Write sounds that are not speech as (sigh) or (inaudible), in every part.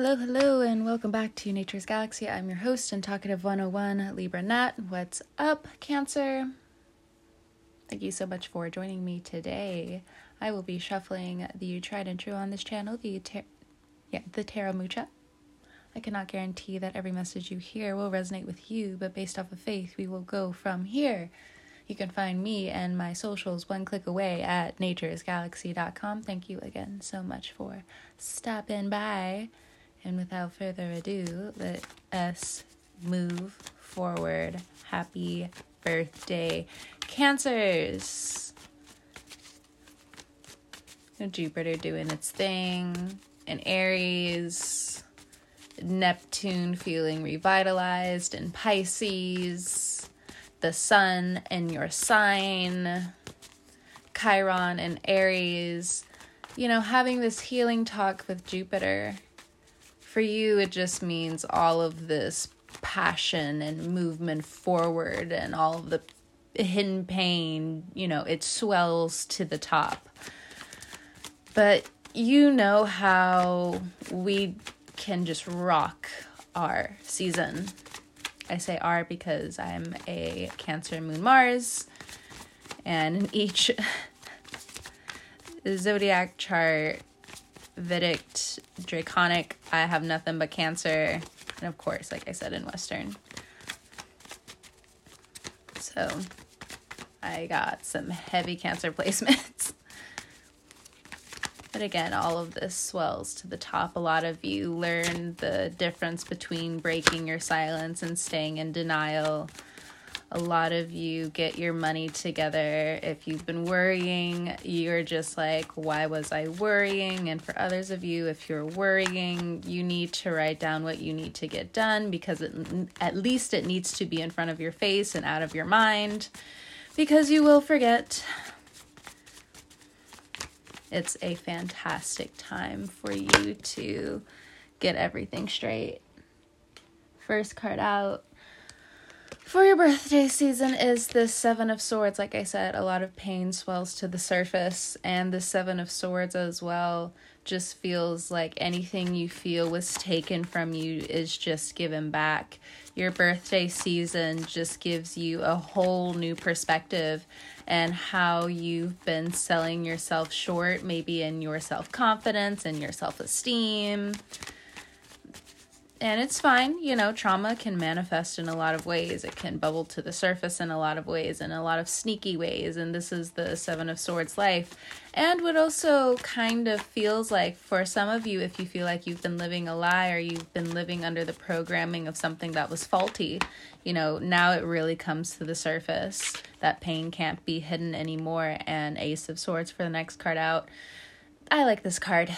Hello, hello, and welcome back to Nature's Galaxy. I'm your host and talkative 101, Libra Nat. What's up, Cancer? Thank you so much for joining me today. I will be shuffling the tried and true on this channel, the tar- yeah, the Tarot Mucha. I cannot guarantee that every message you hear will resonate with you, but based off of faith, we will go from here. You can find me and my socials one click away at naturesgalaxy.com. Thank you again so much for stopping by. And without further ado, let us move forward. Happy birthday, Cancers! Jupiter doing its thing, and Aries, Neptune feeling revitalized, and Pisces, the Sun in your sign, Chiron and Aries. You know, having this healing talk with Jupiter for you, it just means all of this passion and movement forward and all of the hidden pain, you know, it swells to the top. But you know how we can just rock our season. I say our because I'm a Cancer Moon Mars, and in each (laughs) zodiac chart, Vedic, Draconic, I have nothing but Cancer. And of course, like I said, in Western. So I got some heavy Cancer (laughs) placements. but again, all of this swells to the top. A lot of you learn the difference between breaking your silence and staying in denial a lot of you get your money together. If you've been worrying, you're just like, why was I worrying? And for others of you, if you're worrying, you need to write down what you need to get done because it, at least it needs to be in front of your face and out of your mind because you will forget. It's a fantastic time for you to get everything straight. First card out for your birthday season is the Seven of Swords. Like I said, a lot of pain swells to the surface, and the Seven of Swords as well just feels like anything you feel was taken from you is just given back. Your birthday season just gives you a whole new perspective and how you've been selling yourself short, maybe in your self confidence and your self esteem and it's fine you know trauma can manifest in a lot of ways. It can bubble to the surface in a lot of ways in a lot of sneaky ways and this is the seven of swords life. And what also kind of feels like for some of you if you feel like you've been living a lie or you've been living under the programming of something that was faulty you know now it really comes to the surface. That pain can't be hidden anymore. And ace of swords for the next card out. I like this card.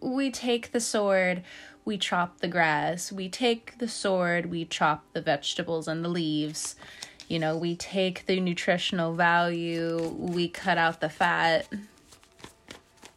We take the sword, we chop the grass. We take the sword, we chop the vegetables and the leaves. You know, we take the nutritional value, we cut out the fat.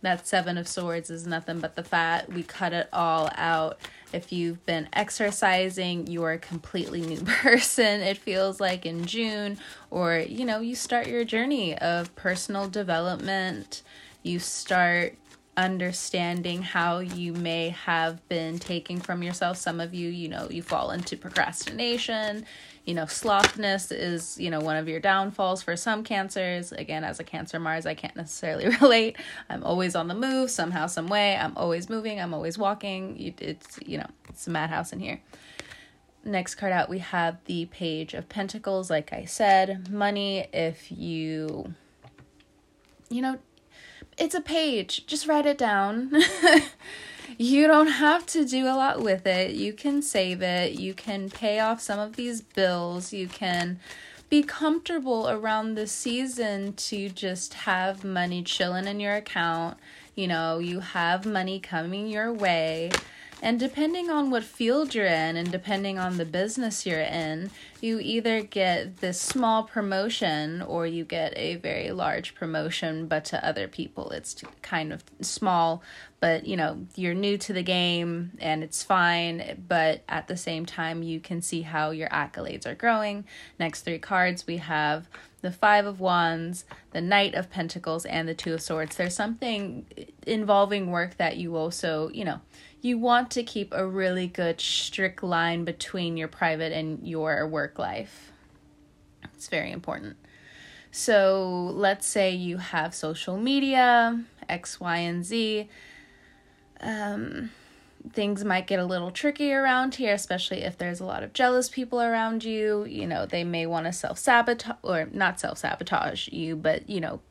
That Seven of Swords is nothing but the fat. We cut it all out. If you've been exercising, you are a completely new (laughs) person, it feels like in June, or you know, you start your journey of personal development. You start understanding how you may have been taking from yourself. Some of you, you know, you fall into procrastination. You know, slothness is, you know, one of your downfalls for some cancers. Again, as a Cancer Mars, I can't necessarily (laughs) relate. I'm always on the move somehow, some way. I'm always moving. I'm always walking. It's, you know, it's a madhouse in here. Next card out, we have the Page of Pentacles. Like I said, money, if you, you know, it's a page. Just write it down. (laughs) you don't have to do a lot with it. You can save it. You can pay off some of these bills. You can be comfortable around the season to just have money chilling in your account. You know, you have money coming your way. And depending on what field you're in and depending on the business you're in, you either get this small promotion or you get a very large promotion, but to other people it's kind of small, but you know, you're new to the game and it's fine, but at the same time, you can see how your accolades are growing. Next three cards, we have the Five of Wands, the Knight of Pentacles, and the Two of Swords. There's something involving work that you also, you know, you want to keep a really good strict line between your private and your work life. It's very important. So let's say you have social media, X, Y, and Z. Um, things might get a little tricky around here, especially if there's a lot of jealous people around you. You know, they may want to self sabotage, or not self sabotage you, but, you know,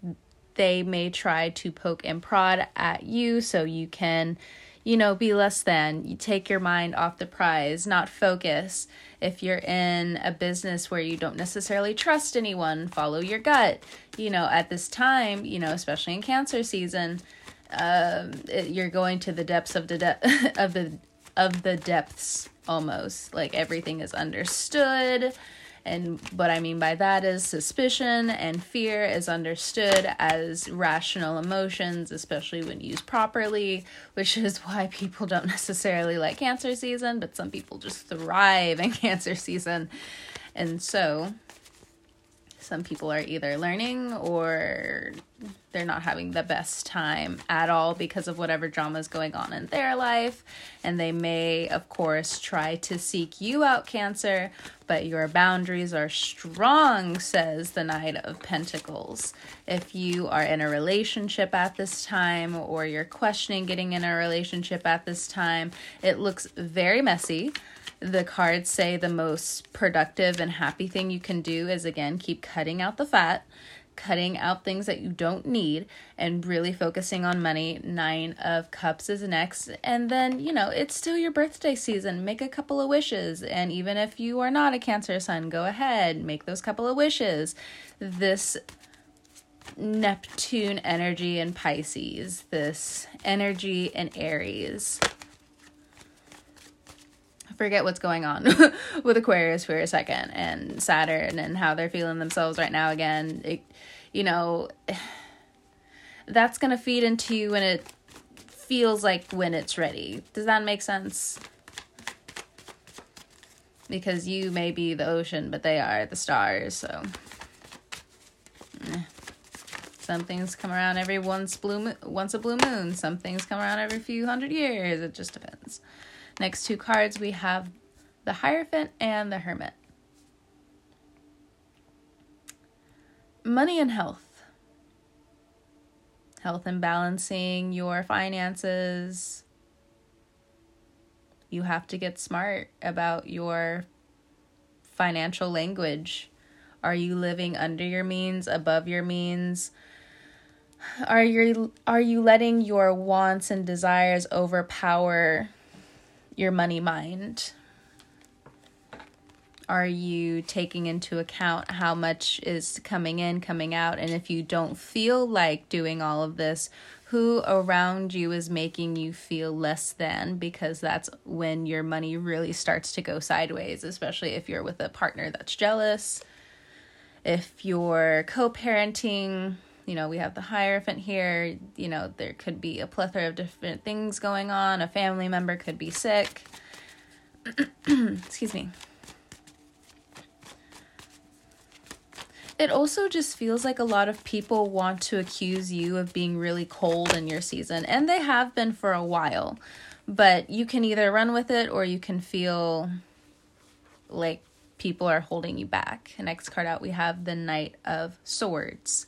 they may try to poke and prod at you so you can, you know, be less than. You take your mind off the prize, not focus. If you're in a business where you don't necessarily trust anyone, follow your gut. You know, at this time, you know, especially in cancer season, um, it, you're going to the depths of the de- (laughs) of the of the depths almost. Like everything is understood and what I mean by that is suspicion and fear is understood as rational emotions, especially when used properly, which is (laughs) why people don't necessarily like cancer season, but some people just thrive in (laughs) cancer season. And so some people are either learning or they're not having the best time at all because of whatever drama is going on in their life. And they may, of course, try to seek you out, Cancer, but your boundaries are strong, says the Knight of Pentacles. If you are in a relationship at this time or you're questioning getting in a relationship at this time, it looks very messy the cards say the most productive and happy thing you can do is again keep cutting out the fat cutting out things that you don't need and really focusing on money. Nine of Cups is next. And then, you know, it's still your birthday season. Make a couple of wishes. And even if you are not a Cancer Sun, go ahead, make those couple of wishes. This Neptune energy in Pisces, this energy in Aries I forget what's going on (laughs) with Aquarius for a second and Saturn and how they're feeling themselves right now again. It, you know, (sighs) that's going to feed into you when it feels like when it's ready. Does that make sense? Because you may be the ocean, but they are the stars, so. Some things come around every once blue mo- once a blue moon. Some things come around every few hundred years. It just depends. Next two cards, we have the Hierophant and the Hermit. Money and health. Health and balancing your finances. You have to get smart about your financial language. Are you living under your means, above your means? Are you are you letting your wants and desires overpower your money mind? Are you taking into account how much is coming in, coming out? And if you don't feel like doing all of this, who around you is making you feel less than? Because that's when your money really starts to go sideways, especially if you're with a partner that's jealous. If you're co parenting, you know, we have the Hierophant here. You know, there could be a plethora of different things going on. A family member could be sick. (clears throat) Excuse me. It also just feels like a lot of people want to accuse you of being really cold in your season, and they have been for a while. But you can either run with it or you can feel like people are holding you back. Next card out, we have the Knight of Swords.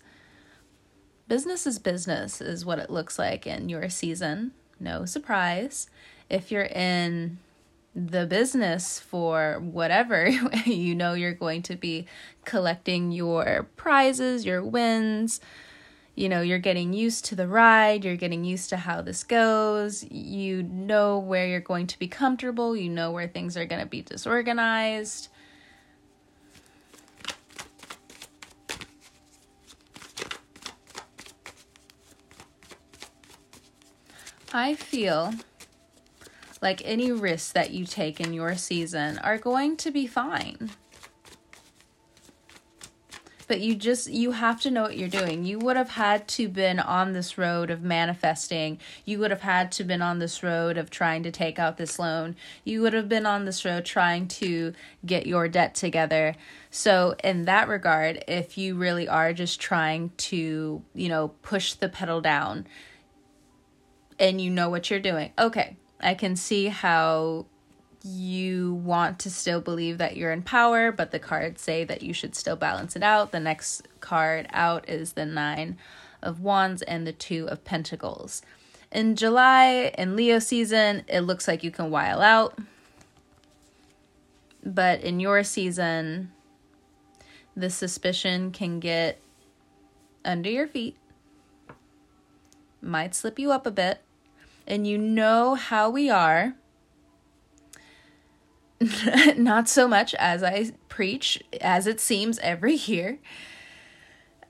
Business is business, is what it looks like in your season. No surprise. If you're in the business for whatever, (laughs) you know you're going to be collecting your prizes, your wins. You know, you're getting used to the ride, you're getting used to how this goes. You know where you're going to be comfortable, you know where things are going to be disorganized. I feel like any risks that you take in your season are going to be fine. But you just you have to know what you're doing. You would have had to been on this road of manifesting. You would have had to been on this road of trying to take out this loan. You would have been on this road trying to get your debt together. So in that regard if you really are just trying to you know push the pedal down and you know what you're doing okay I can see how you want to still believe that you're in power, but the cards say that you should still balance it out. The next card out is the Nine of Wands and the Two of Pentacles. In July, in Leo season, it looks like you can while out. But in your season, the suspicion can get under your feet, might slip you up a bit, and you know how we are. (laughs) Not so much as I preach, as it seems every year.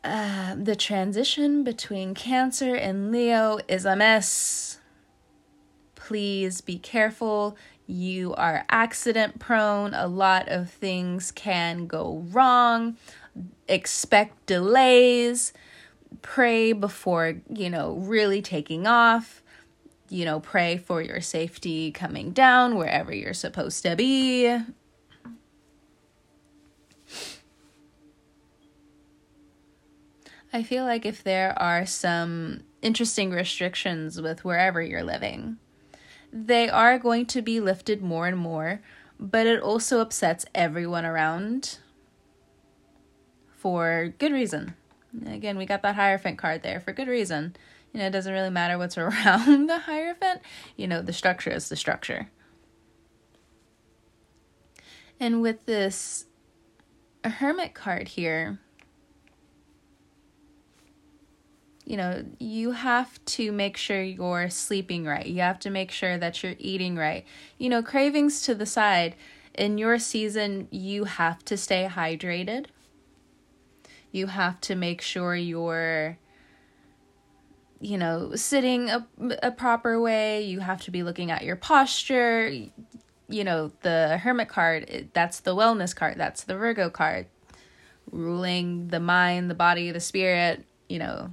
Uh, the transition between Cancer and Leo is a mess. Please be careful. You are accident prone. A lot of things can go wrong. Expect delays. Pray before, you know, really taking off. You know, pray for your safety coming down wherever you're supposed to be. I feel like if there are some interesting restrictions with wherever you're living, they are going to be lifted more and more, but it also upsets everyone around for good reason. Again, we got that Hierophant card there for good reason. You know, it doesn't really matter what's (laughs) around the Hierophant, you know, the structure is the structure. And with this a Hermit card here, you know, you have to make sure you're sleeping right. You have to make sure that you're eating right. You know, cravings to the side. In your season, you have to stay hydrated. You have to make sure you're you know, sitting a, a proper way. You have to be looking at your posture. You know, the Hermit card, that's the wellness card. That's the Virgo card. Ruling the mind, the body, the spirit, you know,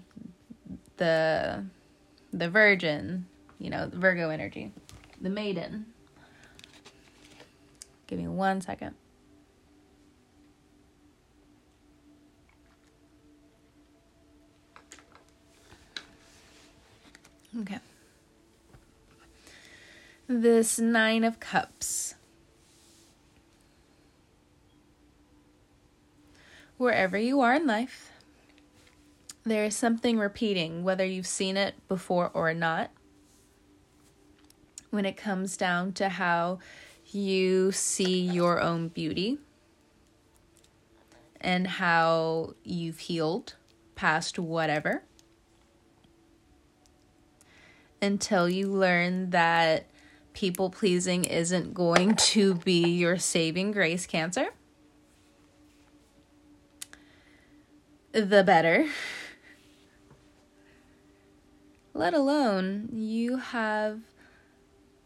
the the virgin, you know, Virgo energy, the maiden. Give me one second. Okay. This Nine of Cups. Wherever you are in life, there is something repeating, whether you've seen it before or not, when it comes down to how you see your own beauty and how you've healed past whatever until you learn that people pleasing isn't going to be your saving grace, Cancer. The better let alone you have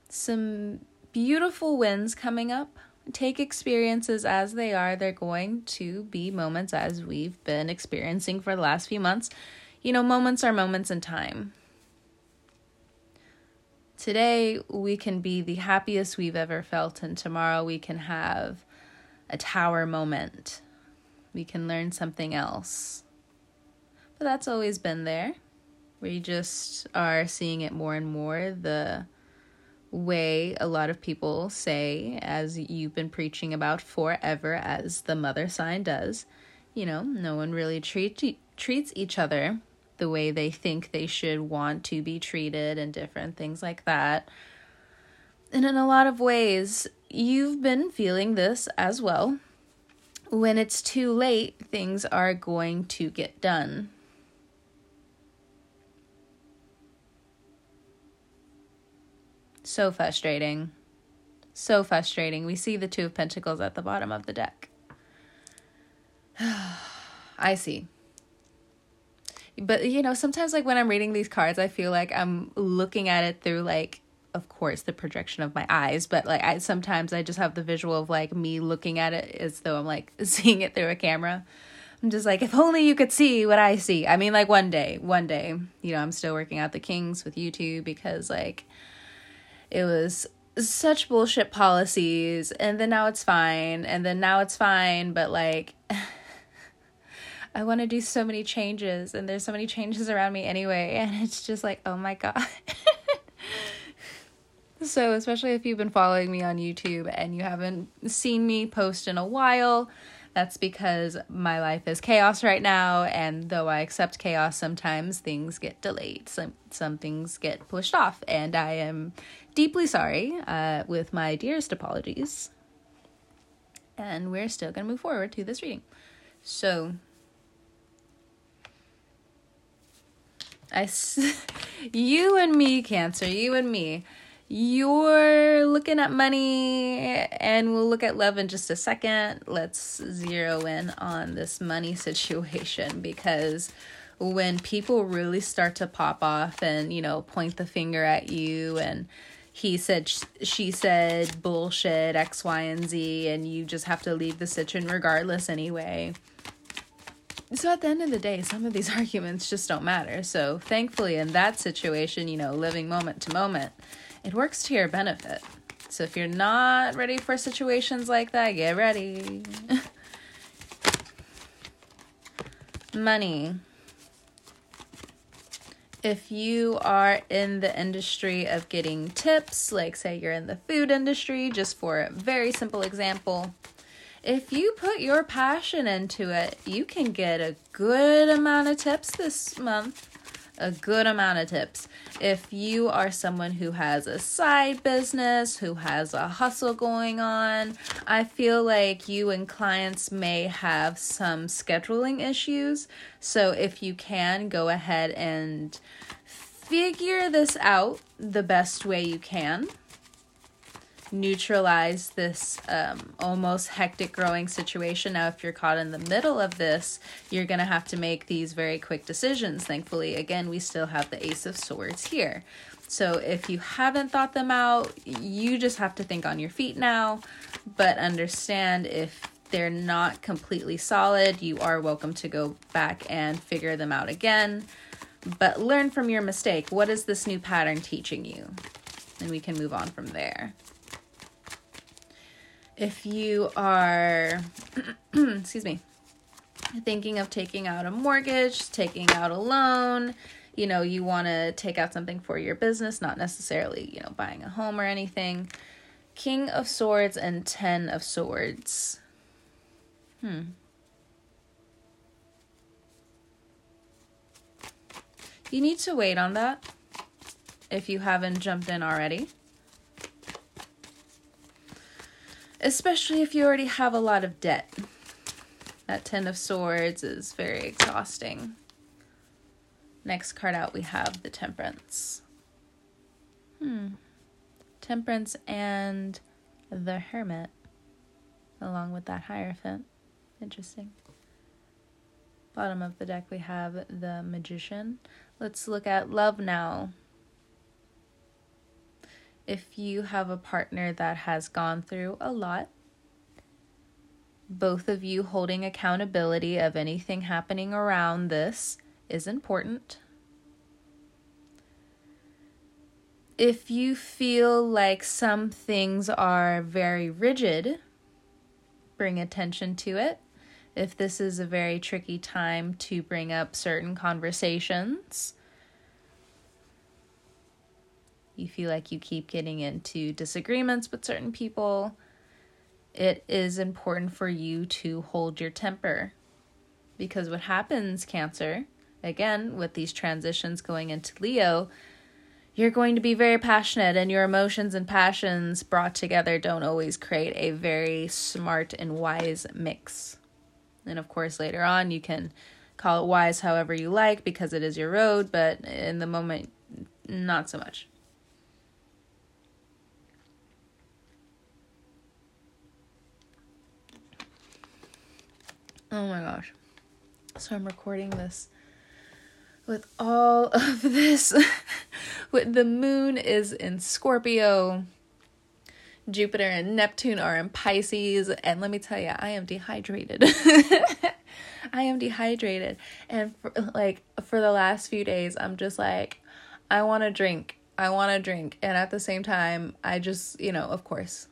some beautiful wins coming up. Take experiences as they are. They're going to be moments as we've been experiencing for the last few months. You know, moments are moments in time. Today, we can be the happiest we've ever felt, and tomorrow, we can have a tower moment. We can learn something else. But that's always been there. We just are seeing it more and more the way a lot of people say, as you've been preaching about forever, as the mother sign does. You know, no one really treat, treats each other the way they think they should want to be treated and different things like that. And in a lot of ways, you've been feeling this as well. When it's too late, things are going to get done. So frustrating. So frustrating. We see the Two of Pentacles at the bottom of the deck. (sighs) I see. But, you know, sometimes, like, when I'm reading these cards, I feel like I'm looking at it through, like, of course, the projection of my eyes, but, like, I sometimes I just have the visual of, like, me looking at it as though I'm, like, (laughs) seeing it through a camera. I'm just like, if only you could see what I see. I mean, like, one day, one day, you know, I'm still working out the Kings with YouTube because, like, it was such bullshit policies and then now it's fine and then now it's fine but like (laughs) I want to do so many changes and there's so many changes around me anyway (laughs) and it's just like oh my god (laughs) So, especially if you've been following me on YouTube and you haven't seen me post in a while, that's because my life is chaos right now, and though I accept chaos, sometimes things get delayed. Some some things get pushed off, and I am deeply sorry. Uh, with my dearest apologies, and we're still gonna move forward to this reading. So, I, (laughs) you and me, Cancer, you and me you're looking at money and we'll look at love in just a second. Let's zero in on this money situation because when people really start to pop off and, you know, point the finger at you and he said, she said, bullshit, X, Y, and Z, and you just have to leave the situation regardless anyway. So at the end of the day, some of these (laughs) arguments just don't matter. So thankfully, in that situation, you know, living moment to moment it works to your benefit. So if you're not ready for situations like that, get ready. (laughs) Money. If you are in the industry of getting tips, like say you're in the food industry, just for a very simple example, if you put your passion into it, you can get a good amount of tips this month a good amount of tips. If you are someone who has a side business, who has a hustle going on, I feel like you and clients may have some scheduling issues. So if you can, go ahead and figure this out the best way you can neutralize this um, almost hectic growing situation. Now, if you're caught in the middle of this, you're going to have to make these very quick decisions. Thankfully, again, we still have the Ace of Swords here. So, if you haven't thought them out, you just have to think on your feet now. But understand if they're not completely solid, you are welcome to go back and figure them out again. But learn from your mistake. What is this new pattern teaching you? And we can move on from there if you are, (clears throat) excuse me, thinking of taking out a mortgage, taking out a loan, you know, you want to take out something for your business, not necessarily, you know, buying a home or anything. King of Swords and Ten of Swords. Hmm. You need to wait on that if you haven't jumped in already. Especially if you already have a lot of debt. That Ten of Swords is very exhausting. Next card out, we have the Temperance. Hmm. Temperance and the Hermit, along with that Hierophant. Interesting. Bottom of the deck, we have the Magician. Let's look at love now if you have a partner that has gone through a lot, both of you holding accountability of anything happening around this is important. If you feel like some things are very rigid, bring attention to it. If this is a very tricky time to bring up certain conversations, you feel like you keep getting into disagreements with certain people, it is important for you to hold your temper. Because what happens, Cancer, again, with these transitions going into Leo, you're going to be very passionate, and your emotions and passions brought together don't always create a very smart and wise mix. And of course, later on, you can call it wise however you like because it is your road, but in the moment, not so much. Oh my gosh. So I'm recording this with all (laughs) of this. with the moon is in Scorpio. Jupiter and Neptune are in Pisces, and let me tell you, I am dehydrated. (laughs) I am dehydrated, and for, like for the last few days, I'm just like, I want to drink, I want to drink, and at the same time, I just, you know, of course,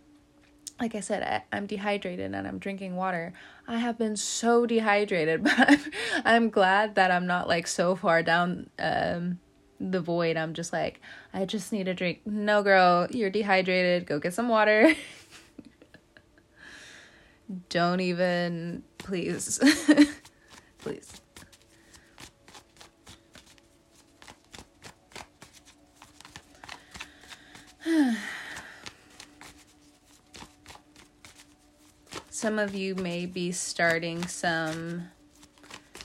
like I said, I, am dehydrated and I'm drinking water. I have been so dehydrated, (laughs) but I'm, I'm glad that I'm not like so far down um, the void. I'm just like, I just need a drink. No, girl, you're dehydrated. Go get some water. (laughs) Don't even, please. (laughs) please. Some of you may be starting some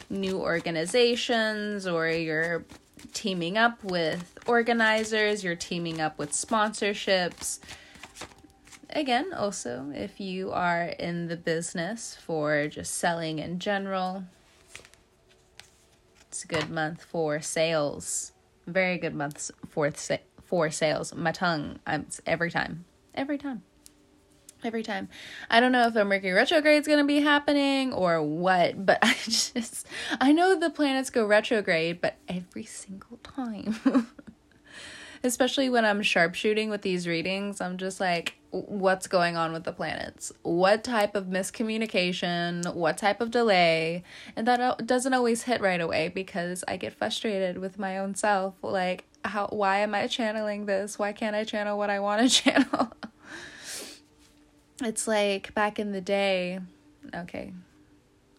new organizations or you're teaming up with organizers, you're teaming up with sponsorships. Again, also, if you are in the business for just selling in general, it's a good month for sales. Very good month for for sales. My tongue, I'm every time, every time every time. I don't know if a Mercury retrograde is going to be happening or what, but (laughs) I just I know the planets go retrograde, but every single time. (laughs) Especially when I'm sharpshooting with these readings, I'm just like what's going on with the planets? What type of miscommunication, what type of delay? And that uh, doesn't always hit right away because I get frustrated with my own self like how why am I channeling this? Why can't I channel what I want to (laughs) channel? It's like back in the day, okay,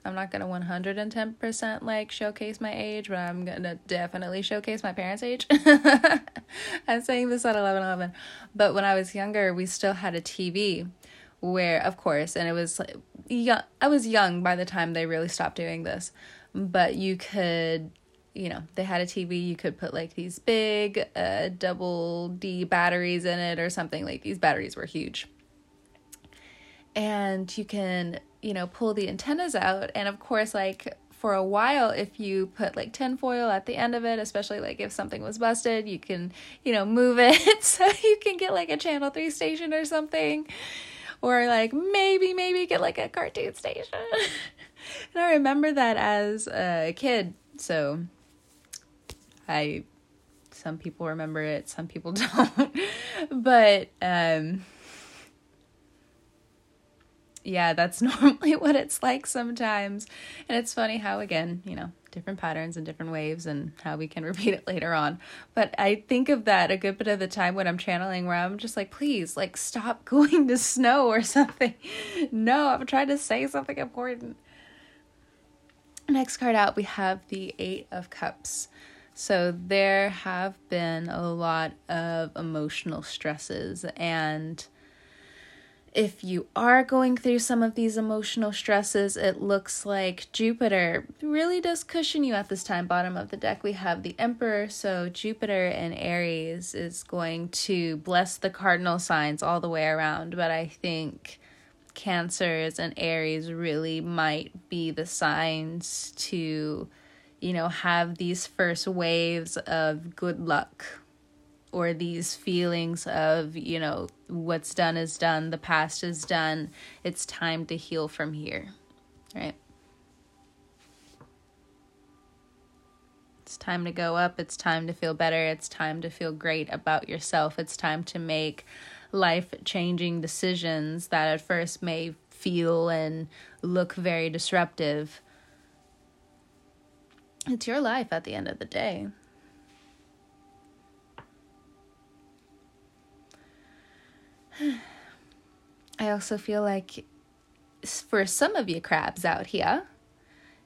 I'm not gonna 110% like showcase my age, but I'm gonna definitely showcase my parents' age. (laughs) I'm saying this at 11 11. But when I was younger, we still had a TV where, of course, and it was like, young, I was young by the time they really stopped doing this, but you could. You know, they had a TV, you could put like these big uh, double D batteries in it or something. Like these batteries were huge and you can you know pull the antennas out. And of course like for a while if you put like tinfoil at the end of it especially like if something was busted you can you know move it. (laughs) So you can get like a channel 3 station or something. Or like maybe maybe get like a cartoon station. (laughs) And i remember that as a kid. So i some people remember it some people (laughs) don't. But um yeah, that's (laughs) normally what it's like sometimes. And it's funny how, again, you know, different patterns and different waves and how we can (laughs) repeat it later on. But I think of that a good bit of the time when I'm channeling where I'm just like, please, like, stop (laughs) going to snow or something. no, I'm trying to say something important. Next card out, we have the Eight of Cups. So there have been a lot of emotional stresses and if you are going through some of these emotional stresses, it looks like Jupiter really does cushion you at this time. Bottom of the deck, we have the Emperor. So, Jupiter and Aries is going to bless the cardinal signs all the way around. But I think Cancers and Aries really might be the signs to, you know, have these first waves of good luck or these feelings of, you know, what's done is done, the past is done, it's time to heal from here, right? It's time to go up, it's time to feel better, it's time to feel great about yourself, it's time to make life changing decisions that at first may feel and look very disruptive. It's your life at the end of the day. (sighs) I also feel like for some of you crabs out here,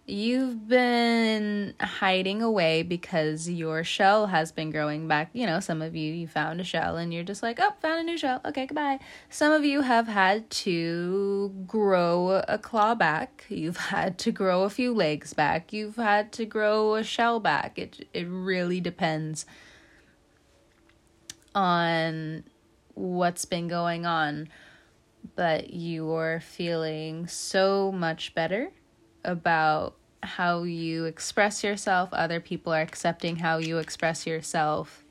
you've been hiding away because your shell has been growing back. You know, some of you, you found a shell and you're just like, oh, found a new shell. Okay, goodbye. Some of you have had to grow a claw back. You've (laughs) had to grow a few legs back. You've had to grow a shell back. It, it really depends on what's been going on, but you're feeling so much better about how you express yourself. Other people are accepting how you express yourself.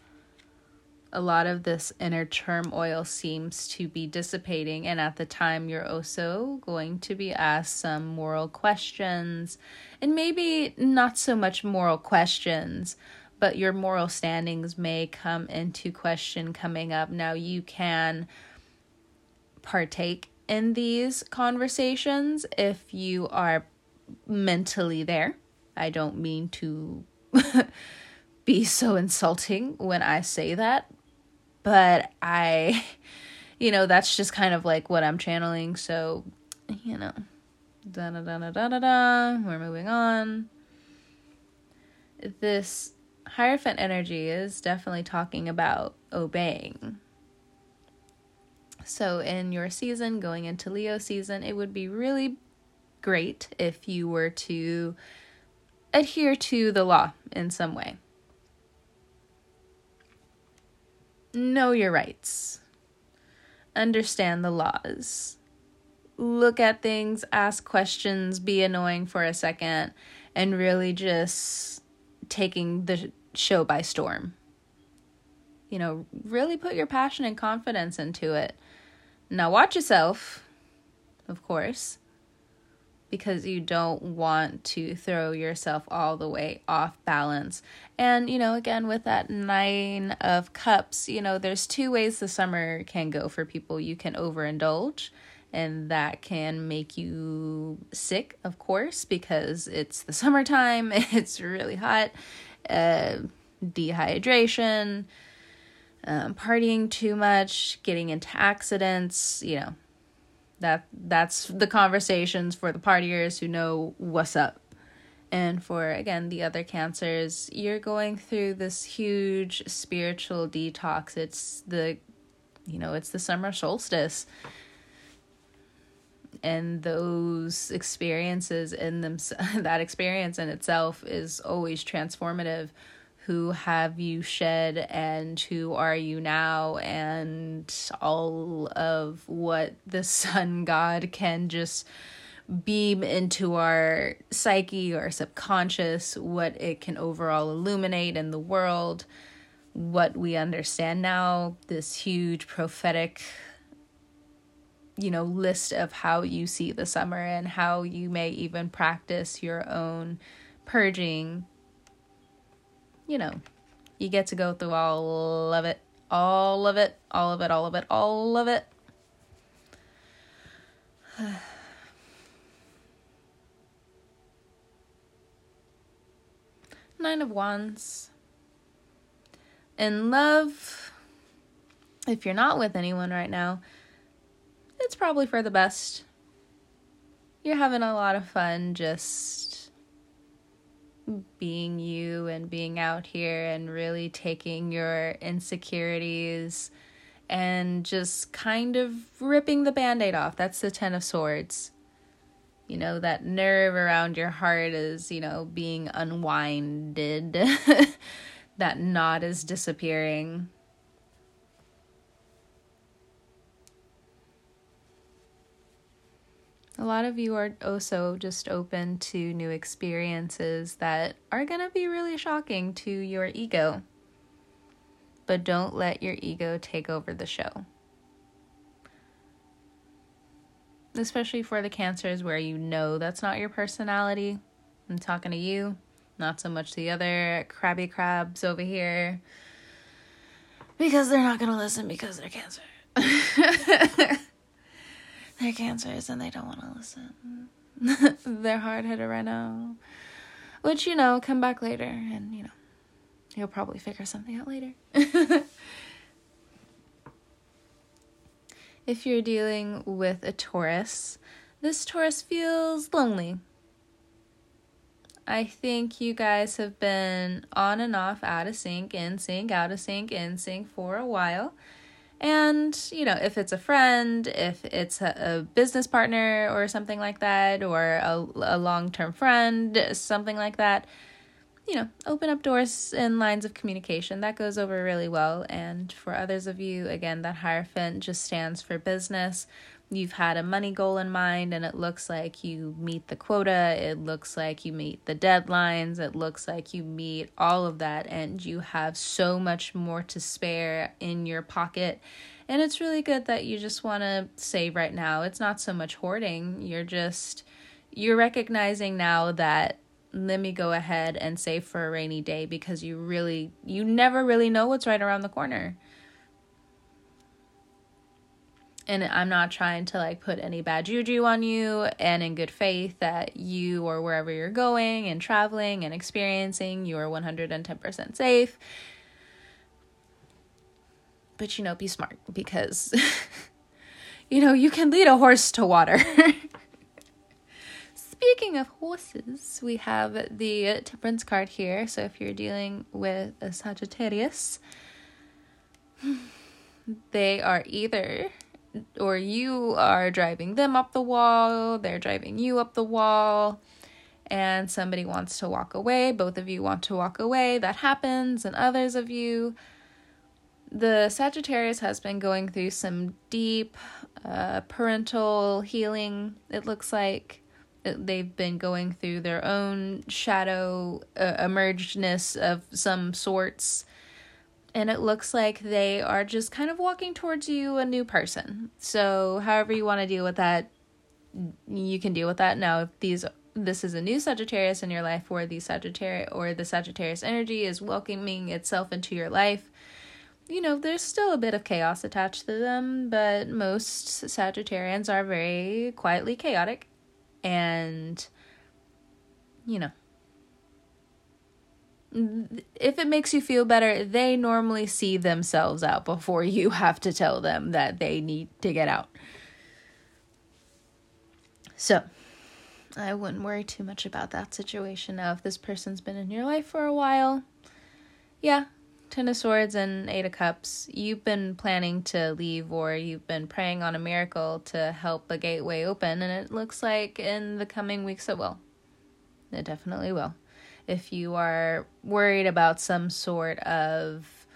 A lot of this inner turmoil seems to be dissipating, and at the time, you're also going to be asked some moral questions, and maybe not so much moral questions, but your moral standings may come into question coming up. Now, you can partake in these conversations if you are mentally there. I don't mean to (laughs) be so insulting when I say that, but I, (laughs) you know, that's just kind of like what I'm channeling. So, you know, da da da da da da. We're moving on. This Hierophant energy is definitely talking about obeying. So, in your season, going into Leo season, it would be really great if you were to adhere to the law in some way. Know your rights. Understand the laws. Look at things, ask questions, be annoying for a second, and really just taking the show by storm. You know, really put your passion and confidence into it. Now, watch yourself, of course, because you don't want to throw yourself all the way off balance. And, you know, again, with that nine of cups, you know, there's two ways the summer can go for people. You can overindulge, and that can make you sick, of course, because it's the summertime, (laughs) it's really hot, uh, dehydration. Um, partying too much, getting into accidents, you know, that that's the conversations for the partiers who know what's up. And for again the other cancers, you're going through this huge spiritual detox. It's the you know, it's the summer solstice. And those experiences in them (laughs) that experience in itself is always transformative. Who have you shed and who are you now? And all of what the (laughs) sun god can just beam into our psyche or subconscious what it can overall illuminate in the world. What we understand now this huge prophetic you know list of how you see the summer and how you may even practice your own purging you know, you get to go through all of it, all of it, all of it, all of it, all of it. (sighs) Nine of Wands. In love, if you're not with anyone right now, it's probably for the best. You're having a lot of fun just being you and being out here and really taking your insecurities and just kind of ripping the band aid off. That's the Ten of Swords. You know, that nerve around your heart is, you know, being unwinded. (laughs) that knot is disappearing. A lot of you are also just open to new experiences that are going to be really shocking to your ego. But don't let your ego take over the show. Especially for the cancers where you know that's not your personality. I'm talking to you, not so much the other crabby crabs over here. Because they're not going to listen because they're cancer. (laughs) they're cancers and they don't want (laughs) to listen. they're hard headed right now. Which, you know, come back later and, you know, you'll probably figure something out later. (laughs) if you're dealing with a Taurus, this Taurus feels lonely. I think you guys have been on and off, out of sync, in sync, out of sync, in sync for a while. And, you know, if it's a friend, if it's a, a business partner or something like that, or a, a long term friend, something like that, you know, open up doors and lines of communication. That goes over really well. And for others of you, again, that Hierophant just stands for business you've had a money goal in mind and it looks like you meet the quota, it looks like you meet the deadlines, it looks like you meet all of that, and you have so much more to spare in your pocket. And it's really good that you just want to save right now. It's not so much hoarding, you're just you're recognizing now that let me go ahead and save for a rainy day because you really you never really know what's right around the corner and I'm not trying to like put any bad juju on you and in good faith that you or wherever you're going and traveling and experiencing you are 110% safe. But you know, be smart because (laughs) you know, you can lead a horse to water. (laughs) Speaking of horses, we have the temperance card here. So if you're dealing with a Sagittarius, (sighs) they are either or you are driving them up the wall, they're driving you up the wall, and somebody wants to walk away. Both of you want to walk away. That happens, and others of you. The Sagittarius has been going through some deep uh, parental healing, it looks like. They've been going through their own shadow uh, emergedness of some sorts and it looks like they are just kind of walking towards you a new person. So, however you want to deal with that, you can deal with that. Now, if these this is a new Sagittarius in your life where the Sagittarius or the Sagittarius energy is welcoming itself into your life, you know, there's still a bit of chaos attached to them, but most Sagittarians are very quietly chaotic and you know, if it makes you feel better, they normally see themselves out before you (laughs) have to tell them that they need to get out. So, I wouldn't worry too much about that situation now. If this person's been in your life for a while, yeah, Ten of Swords and Eight of Cups, you've been planning to leave or you've been praying on a miracle to help a gateway open, and it looks like in the coming weeks it will. It definitely will if you are worried about some sort of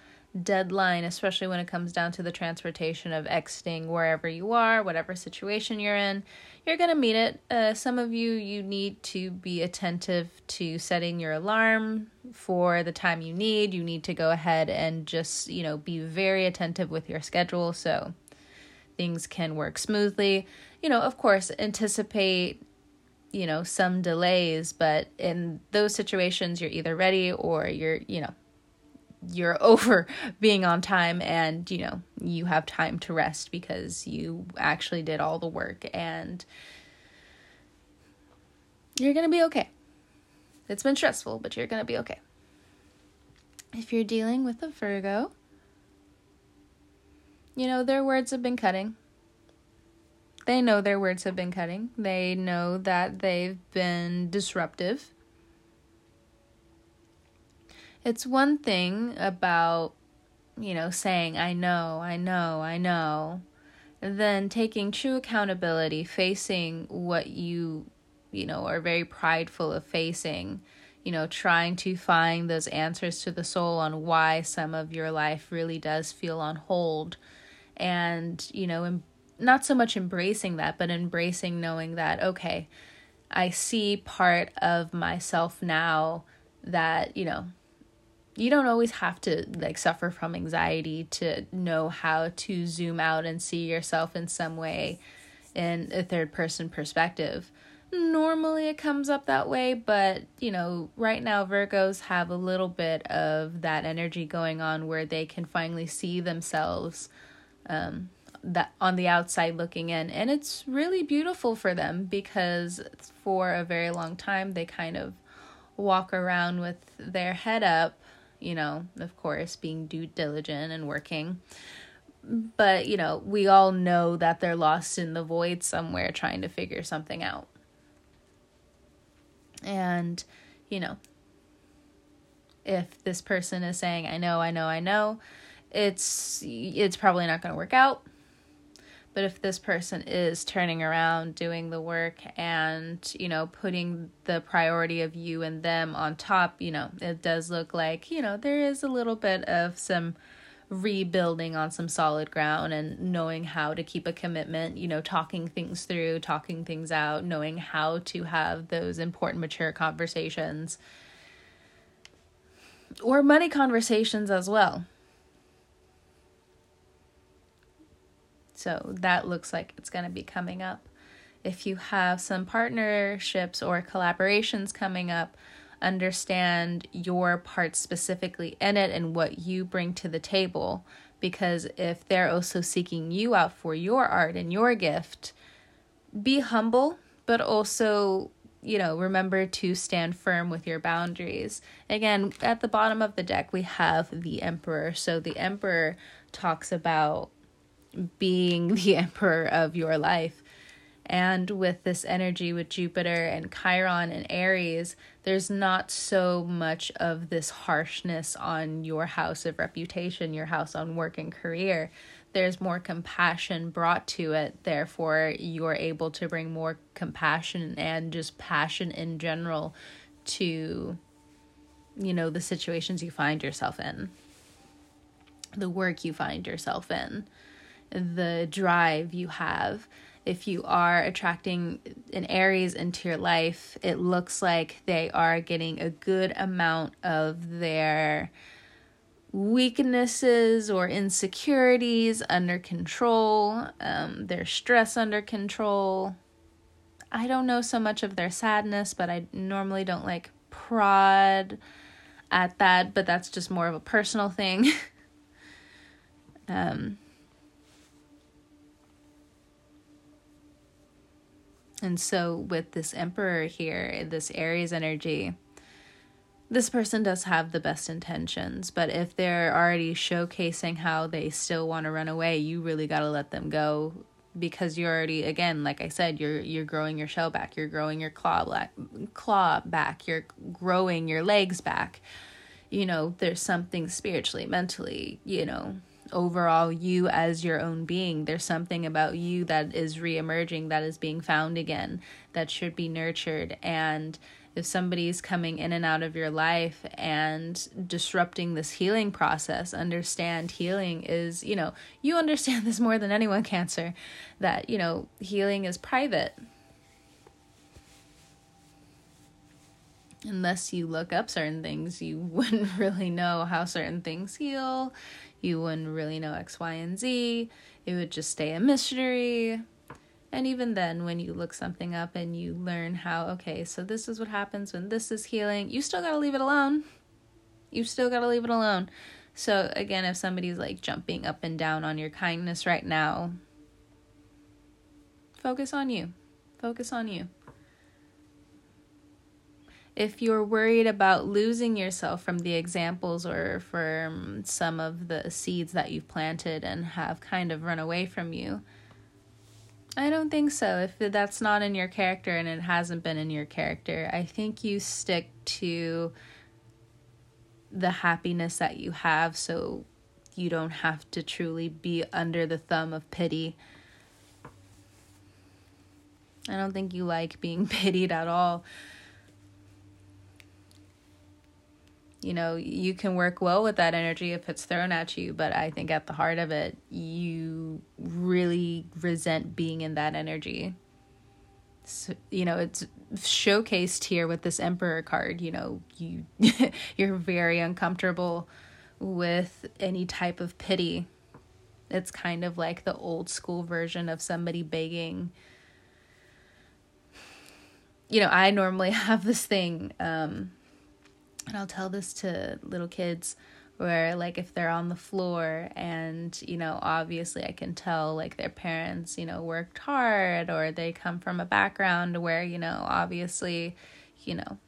deadline, especially when it comes down to the transportation of exiting wherever you are, whatever situation you're in, you're going to meet it. Uh, some of you, you need to be attentive to setting your alarm for the time you need. You need to go ahead and just, you know, be very attentive with your schedule so things can work smoothly. You know, of course, anticipate you know some delays but in those situations you're either ready or you're you know you're (laughs) over being on time and you know you have time to rest because you actually did all the work and you're going to be okay. It's been stressful but you're going to be okay. If you're dealing with a virgo you know their words have been cutting they know their words have been cutting. They know that they've been disruptive. It's one thing about, you know, saying, I know, I know, I know, then taking true accountability, facing what you, you know, are very prideful of facing, you know, trying to find those answers to the soul on why some of your life really does feel on hold and, you know, not so much embracing that, but embracing knowing that, okay, I see part of myself now that, you know, you don't always have to like suffer from anxiety to know how to zoom out and see yourself in some way in a third person perspective. Normally it comes up that way, but you know, right now Virgos have a little bit of that energy going on where they can finally see themselves um, that on the outside looking in. And it's really beautiful for them because for a very long time they kind of walk around with their head up you know of course being due diligent and working. But you know we all know that they're lost in the void somewhere trying to figure something out. And you know if this person is saying i know i know i know it's it's probably not going to work out but if this person is turning around, doing the work, and, you know, putting the priority of you and them on top, you know, it does look like, you know, there is a little bit of some rebuilding on some solid ground and knowing how to keep a commitment, you know, talking things through, talking things out, knowing how to have those important, mature conversations or money conversations as well. So that looks like it's going to be coming up. If you have some partnerships or collaborations coming up, understand your part specifically in it and what you bring to the table Because if they're also seeking you out for your art and your gift, be humble, but also, you know, remember to stand firm with your boundaries. Again, at the bottom of the deck, we have the Emperor. So the Emperor talks about being (laughs) the emperor of your life. And with this energy with Jupiter and Chiron and Aries, there's not so much of this harshness on your house of reputation, your house on work and career. There's more compassion brought to it. Therefore, you're able to bring more compassion and just passion in general to, you know, the situations you find yourself in, the work you find yourself in, the drive you have if you are attracting an Aries into your life, it looks like they are getting a good amount of their weaknesses or insecurities under control, um, their stress under control. I don't know so much of their sadness, but I normally don't like prod at that, but that's just more of a personal thing. (laughs) um, And so, with this Emperor here, this Aries energy, this person does have the best intentions, but if they're already showcasing how they still want to run away, you really got to let them go. Because you're already again like i said you're you're growing your shell back you're growing your claw back claw back you're growing your legs back. You know there's something spiritually mentally you know overall you as your own being. There's something about you that is reemerging, that is being found again, that should be nurtured. And if somebody's coming in and out of your life and disrupting this healing process, understand healing is, you know, you understand (laughs) this more than anyone, Cancer, that, you know, healing is private. Unless you look up certain things, you (laughs) wouldn't really know how certain things heal you wouldn't really know X, Y, and Z. It would just stay a mystery. And even then, when you look something up and you learn how, okay, so this is what happens when this is healing, you still gotta leave it alone. You still gotta leave it alone. So, again, if somebody's like jumping up and down on your kindness right now, focus on you. Focus on you if you're worried about losing yourself from the examples or from some of the seeds that you've planted and have kind of run away from you, I don't think so. If that's not in your character and it hasn't been in your character, I think you stick to the happiness that you have so you don't have to truly be under the thumb of pity. I don't think you like being (laughs) pitied at all. You know, you can work well with that energy if it's thrown at you, but I think at the heart of it, you really resent being in that energy. So, you know, it's showcased here with this emperor card, you know, you (laughs) you're very uncomfortable with any type of pity. It's kind of like the old school version of somebody begging you know, I normally (laughs) have this thing um and I'll tell this to little kids where like if they're on the floor and you know obviously I can tell like their parents you know worked hard or they come from a background where you know obviously you know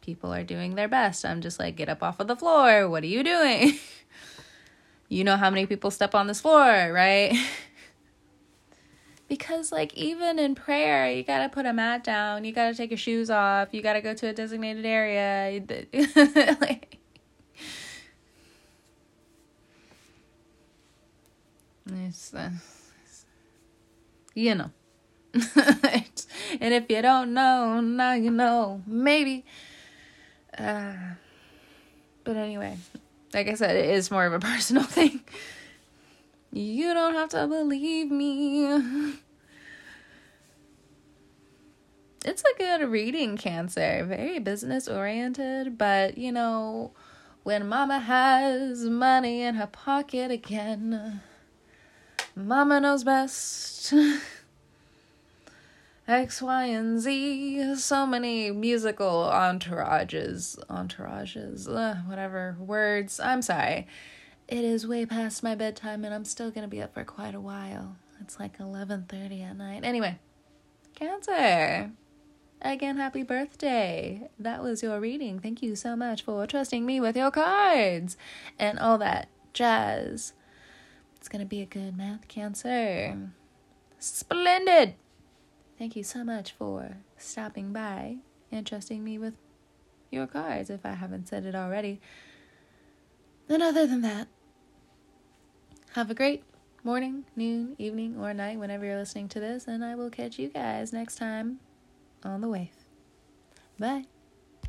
people are doing their best. I'm just like get up off of the floor. What are you doing? (laughs) You know how many people step on this floor right (laughs) because like even in prayer you got to put a mat down you got to take your shoes off you got to go to a designated area (laughs) like it's, uh, you know. (laughs) And if you don't know now you know. Maybe. Uh, but anyway like i said it is more of a (laughs) personal thing you don't have to believe me. It's a good reading, Cancer. Very business oriented, but you know, when Mama has money in her pocket again, Mama knows best. (laughs) X, Y, and Z. So many musical entourages, entourages, uh, whatever words. I'm sorry it is way past my bedtime and I'm still going to be up for quite a while. It's like 11:30 at night. Anyway, Cancer. Again, happy birthday. That was your reading. Thank you so much for trusting me with your cards and all that jazz. It's going to be a good math cancer. Splendid. Thank you so much for stopping by and trusting me with your cards if I haven't said it already. And other than that, have a great morning, noon, evening, or night whenever you're listening to this, and I will catch you guys next time on the wave. Bye.